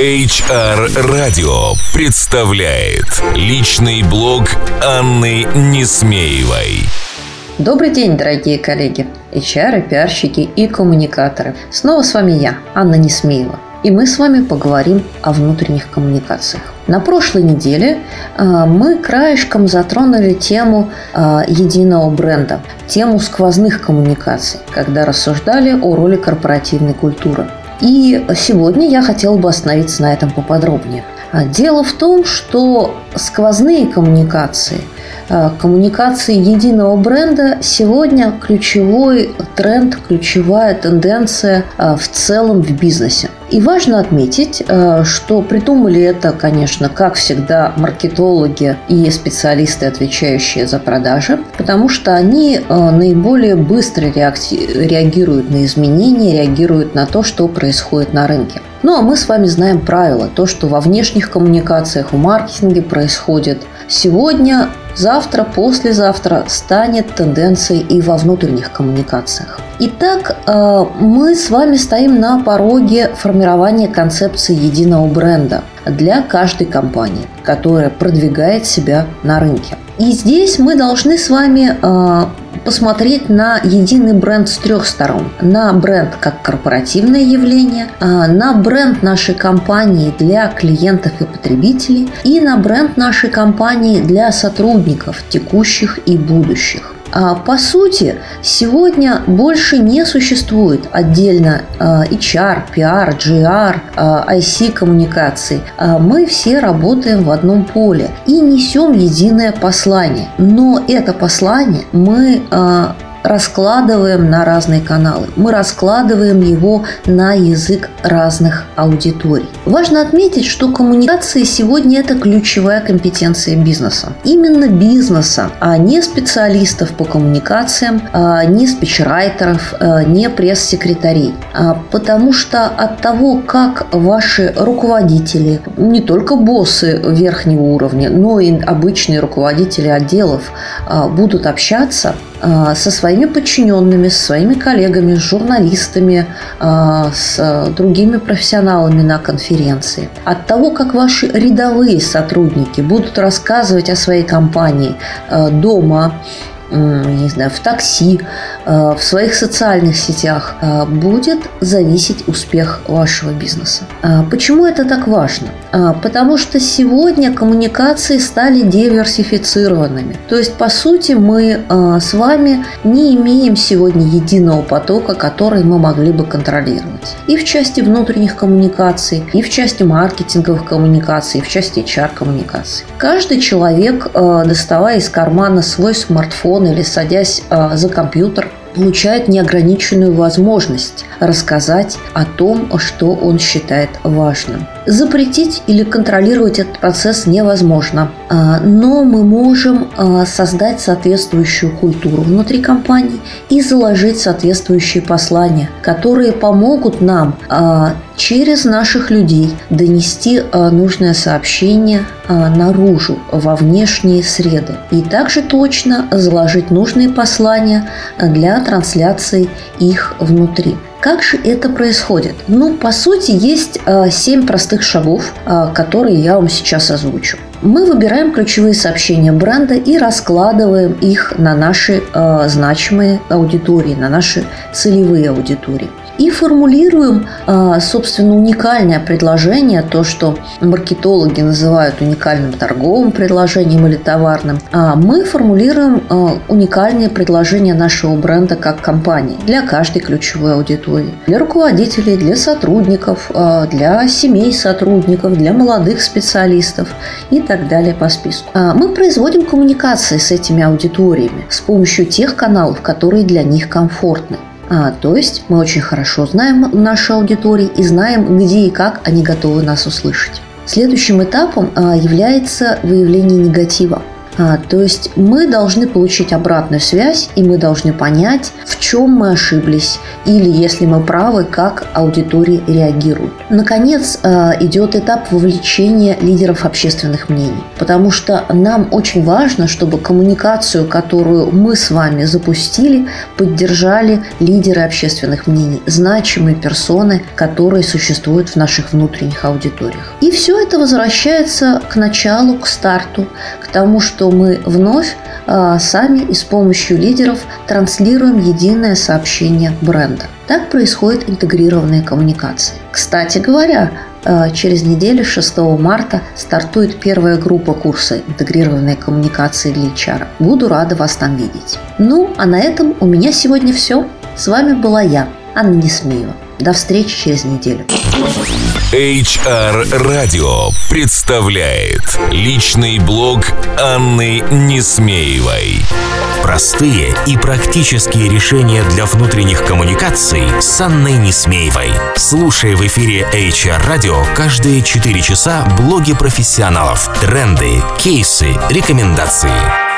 HR Radio представляет личный блог Анны Несмеевой. Добрый день, дорогие коллеги, HR, пиарщики и коммуникаторы. Снова с вами я, Анна Несмеева. И мы с вами поговорим о внутренних коммуникациях. На прошлой неделе э, мы краешком затронули тему э, единого бренда, тему сквозных коммуникаций, когда рассуждали о роли корпоративной культуры. И сегодня я хотела бы остановиться на этом поподробнее. Дело в том, что сквозные коммуникации, а, коммуникации единого бренда сегодня ключевой тренд, ключевая тенденция а, в целом в бизнесе. И важно отметить, что придумали это, конечно, как всегда, маркетологи и специалисты, отвечающие за продажи, потому что они наиболее быстро реагируют на изменения, реагируют на то, что происходит на рынке. Ну а мы с вами знаем правила, то, что во внешних коммуникациях, в маркетинге происходит сегодня, завтра, послезавтра станет тенденцией и во внутренних коммуникациях. Итак, э, мы с вами стоим на пороге формирования концепции единого бренда для каждой компании, которая продвигает себя на рынке. И здесь мы должны с вами э, посмотреть на единый бренд с трех сторон. На бренд как корпоративное явление, а, на бренд нашей компании для клиентов и потребителей и на бренд нашей компании для сотрудников текущих и будущих. А, по сути, сегодня больше не существует отдельно а, HR, PR, GR, IC коммуникаций. Мы все работаем в одном поле и несем единое послание. Но это послание мы а, раскладываем на разные каналы. Мы раскладываем его на язык разных аудиторий. Важно отметить, что коммуникации сегодня это ключевая компетенция бизнеса. Именно бизнеса, а не специалистов по коммуникациям, а не спичрайтеров, а не пресс-секретарей. А потому что от того, как ваши руководители, не только боссы верхнего уровня, но и обычные руководители отделов будут общаться, а, со своими подчиненными, со своими коллегами, с журналистами, а, с другими профессионалами на конференции. От того, как ваши рядовые сотрудники будут рассказывать о своей компании а, дома, не знаю, в такси, э, в своих социальных сетях э, будет зависеть успех вашего бизнеса. А почему это так важно? А, потому что сегодня коммуникации стали диверсифицированными. То есть, по сути, мы э, с вами не имеем сегодня единого потока, который мы могли бы контролировать. И в части внутренних коммуникаций, и в части маркетинговых коммуникаций, и в части HR-коммуникаций. Каждый человек, доставая из кармана свой смартфон, телефон или садясь а, за компьютер, получает неограниченную возможность рассказать о том, что он считает важным. Запретить или контролировать этот процесс невозможно, а, но мы можем а, создать соответствующую культуру внутри компании и заложить соответствующие послания, которые помогут нам а, через наших людей донести нужное сообщение наружу, во внешние среды. И также точно заложить нужные послания для трансляции их внутри. Как же это происходит? Ну, по сути, есть э, семь простых шагов, э, которые я вам сейчас озвучу. Мы выбираем ключевые сообщения бренда и раскладываем их на наши э, значимые аудитории, на наши целевые аудитории и формулируем, а, собственно, уникальное предложение, то, что маркетологи называют уникальным торговым предложением или товарным. А мы формулируем а, уникальное предложение нашего бренда как компании для каждой ключевой аудитории. Для руководителей, для сотрудников, для семей сотрудников, для молодых специалистов и так далее по списку. Мы производим коммуникации с этими аудиториями с помощью тех каналов, которые для них комфортны. А, то есть мы очень хорошо знаем наши аудитории и знаем, где и как они готовы нас услышать. Следующим этапом а, является выявление негатива. А, то есть мы должны получить обратную связь, и мы должны понять, в чем мы ошиблись, или если мы правы, как аудитории реагируют. Наконец, а, идет этап вовлечения лидеров общественных мнений, потому что нам очень важно, чтобы коммуникацию, которую мы с вами запустили, поддержали лидеры общественных мнений, значимые персоны, которые существуют в наших внутренних аудиториях. И все это возвращается к началу, к старту, к тому, что мы вновь а, сами и с помощью лидеров транслируем единое сообщение бренда. Так происходит интегрированная коммуникация. Кстати говоря, а, Через неделю, 6 марта, стартует первая группа курса «Интегрированные коммуникации для HR». Буду рада вас там видеть. Ну, а на этом у меня сегодня все. С вами была я, Анна Несмеева. До встречи через неделю. HR Radio представляет личный блог Анны Несмеевой. Простые и практические решения для внутренних коммуникаций с Анной Несмеевой. Слушай в эфире HR Radio каждые 4 часа блоги профессионалов, тренды, кейсы, рекомендации.